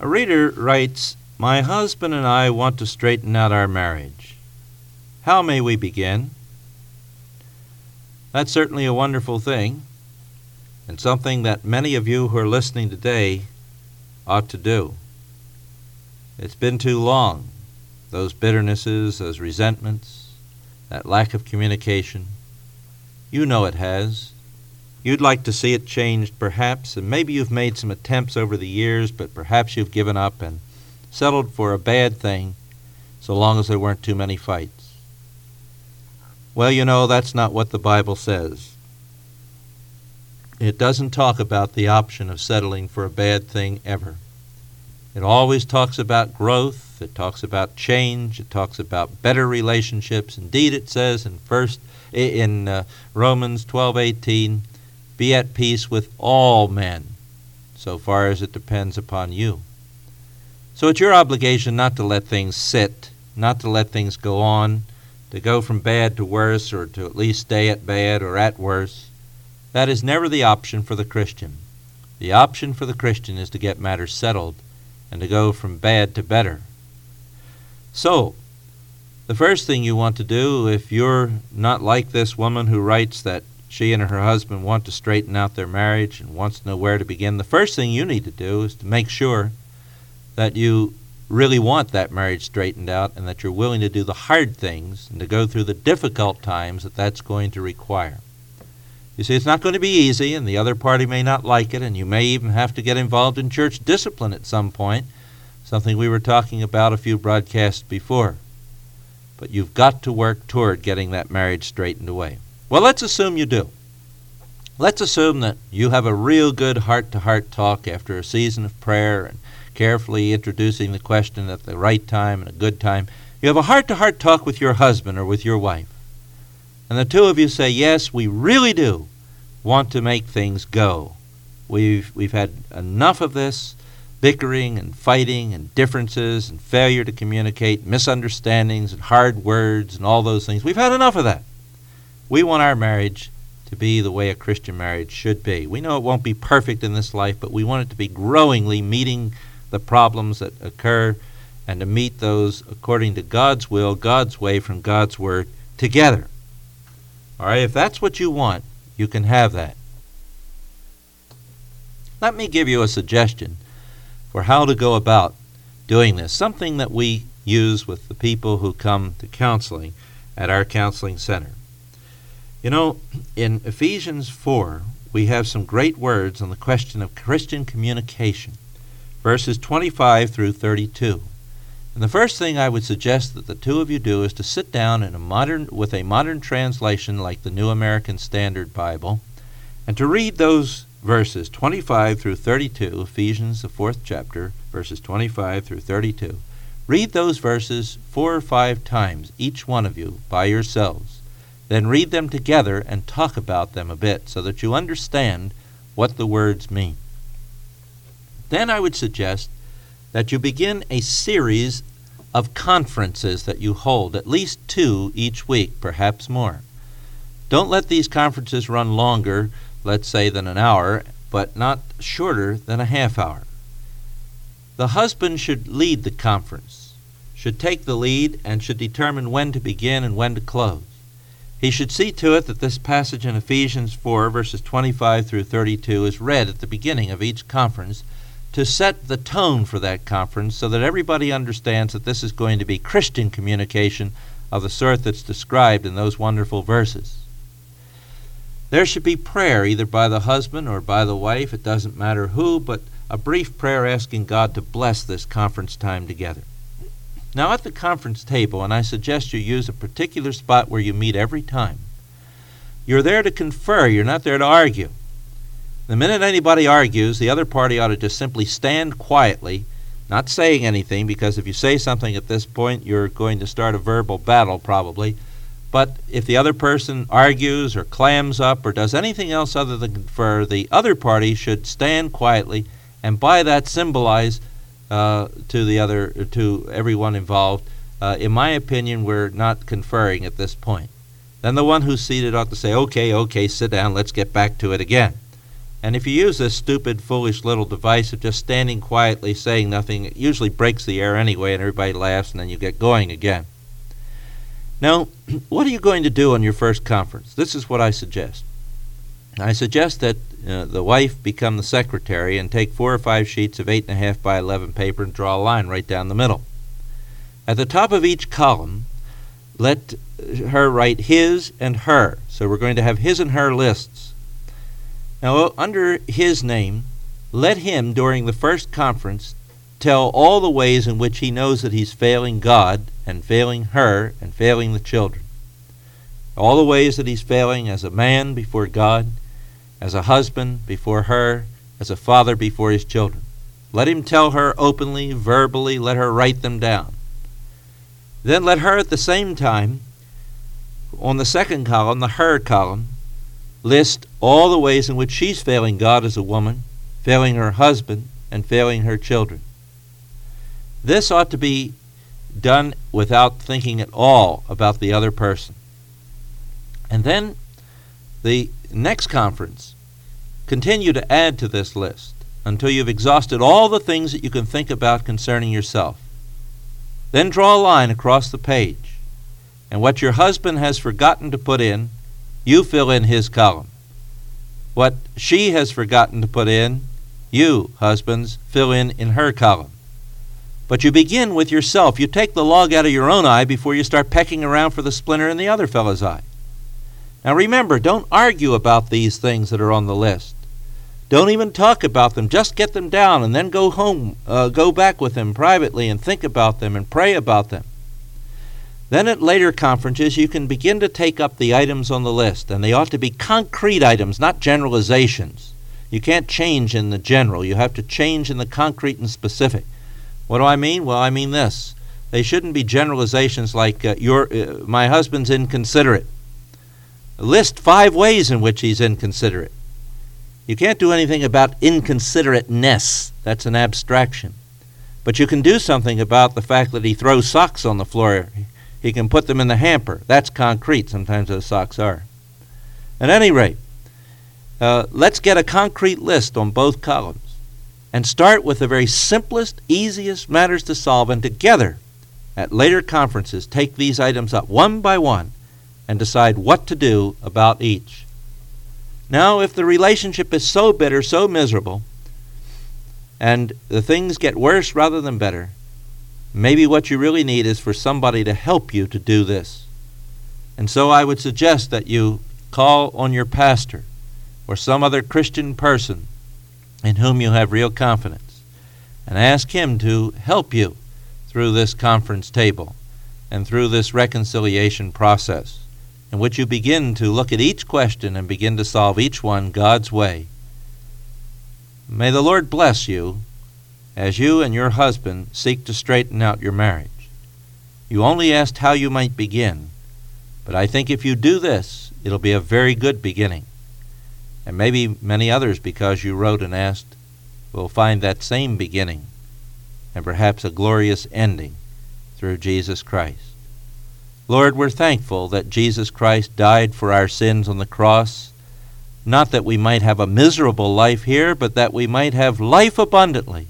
A reader writes, My husband and I want to straighten out our marriage. How may we begin? That's certainly a wonderful thing, and something that many of you who are listening today ought to do. It's been too long. Those bitternesses, those resentments, that lack of communication. You know it has. You'd like to see it changed, perhaps, and maybe you've made some attempts over the years, but perhaps you've given up and settled for a bad thing so long as there weren't too many fights. Well, you know, that's not what the Bible says. It doesn't talk about the option of settling for a bad thing ever. It always talks about growth, it talks about change, it talks about better relationships. Indeed, it says in first in uh, Romans 12:18, be at peace with all men, so far as it depends upon you. So it's your obligation not to let things sit, not to let things go on, to go from bad to worse, or to at least stay at bad or at worse. That is never the option for the Christian. The option for the Christian is to get matters settled and to go from bad to better. So, the first thing you want to do, if you're not like this woman who writes that she and her husband want to straighten out their marriage and wants to know where to begin, the first thing you need to do is to make sure that you really want that marriage straightened out and that you're willing to do the hard things and to go through the difficult times that that's going to require. You see, it's not going to be easy, and the other party may not like it, and you may even have to get involved in church discipline at some point, something we were talking about a few broadcasts before. But you've got to work toward getting that marriage straightened away. Well, let's assume you do. Let's assume that you have a real good heart to heart talk after a season of prayer and carefully introducing the question at the right time and a good time. You have a heart to heart talk with your husband or with your wife and the two of you say, Yes, we really do want to make things go. We've, we've had enough of this bickering and fighting and differences and failure to communicate, misunderstandings and hard words and all those things. We've had enough of that. We want our marriage to be the way a Christian marriage should be. We know it won't be perfect in this life, but we want it to be growingly meeting the problems that occur and to meet those according to God's will, God's way, from God's Word together. All right, if that's what you want, you can have that. Let me give you a suggestion for how to go about doing this, something that we use with the people who come to counseling at our counseling center. You know, in Ephesians 4, we have some great words on the question of Christian communication, verses 25 through 32. And the first thing I would suggest that the two of you do is to sit down in a modern with a modern translation like the New American Standard Bible and to read those verses 25 through 32, Ephesians the 4th chapter, verses 25 through 32. Read those verses four or five times, each one of you, by yourselves. Then read them together and talk about them a bit so that you understand what the words mean. Then I would suggest that you begin a series of conferences that you hold, at least two each week, perhaps more. Don't let these conferences run longer, let's say, than an hour, but not shorter than a half hour. The husband should lead the conference, should take the lead, and should determine when to begin and when to close. He should see to it that this passage in Ephesians 4, verses 25 through 32, is read at the beginning of each conference to set the tone for that conference so that everybody understands that this is going to be Christian communication of the sort that's described in those wonderful verses. There should be prayer either by the husband or by the wife, it doesn't matter who, but a brief prayer asking God to bless this conference time together. Now, at the conference table, and I suggest you use a particular spot where you meet every time, you're there to confer, you're not there to argue. The minute anybody argues, the other party ought to just simply stand quietly, not saying anything, because if you say something at this point, you're going to start a verbal battle probably. But if the other person argues or clams up or does anything else other than confer, the other party should stand quietly and by that symbolize uh, to the other, to everyone involved, uh, in my opinion, we're not conferring at this point. Then the one who's seated ought to say, okay, okay, sit down, let's get back to it again. And if you use this stupid, foolish little device of just standing quietly saying nothing, it usually breaks the air anyway, and everybody laughs, and then you get going again. Now, what are you going to do on your first conference? This is what I suggest. I suggest that uh, the wife become the secretary and take four or five sheets of eight and a half by eleven paper and draw a line right down the middle. At the top of each column, let her write his and her. So we're going to have his and her lists. Now, under his name, let him, during the first conference, tell all the ways in which he knows that he's failing God and failing her and failing the children. All the ways that he's failing as a man before God, as a husband before her, as a father before his children. Let him tell her openly, verbally, let her write them down. Then let her at the same time, on the second column, the her column, list all the ways in which she's failing God as a woman, failing her husband, and failing her children. This ought to be done without thinking at all about the other person. And then the next conference, continue to add to this list until you've exhausted all the things that you can think about concerning yourself. Then draw a line across the page, and what your husband has forgotten to put in, you fill in his column. What she has forgotten to put in, you, husbands, fill in in her column. But you begin with yourself. You take the log out of your own eye before you start pecking around for the splinter in the other fellow's eye. Now remember, don't argue about these things that are on the list. Don't even talk about them. Just get them down and then go home, uh, go back with them privately and think about them and pray about them. Then at later conferences, you can begin to take up the items on the list, and they ought to be concrete items, not generalizations. You can't change in the general, you have to change in the concrete and specific. What do I mean? Well, I mean this. They shouldn't be generalizations like uh, your, uh, my husband's inconsiderate. List five ways in which he's inconsiderate. You can't do anything about inconsiderateness. That's an abstraction. But you can do something about the fact that he throws socks on the floor. He can put them in the hamper. That's concrete. Sometimes those socks are. At any rate, uh, let's get a concrete list on both columns and start with the very simplest, easiest matters to solve, and together at later conferences take these items up one by one and decide what to do about each. Now, if the relationship is so bitter, so miserable, and the things get worse rather than better, maybe what you really need is for somebody to help you to do this. And so I would suggest that you call on your pastor or some other Christian person in whom you have real confidence and ask him to help you through this conference table and through this reconciliation process in which you begin to look at each question and begin to solve each one God's way. May the Lord bless you as you and your husband seek to straighten out your marriage. You only asked how you might begin, but I think if you do this, it'll be a very good beginning. And maybe many others, because you wrote and asked, will find that same beginning and perhaps a glorious ending through Jesus Christ. Lord, we're thankful that Jesus Christ died for our sins on the cross, not that we might have a miserable life here, but that we might have life abundantly.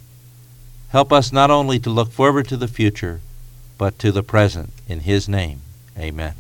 Help us not only to look forward to the future, but to the present. In His name, amen.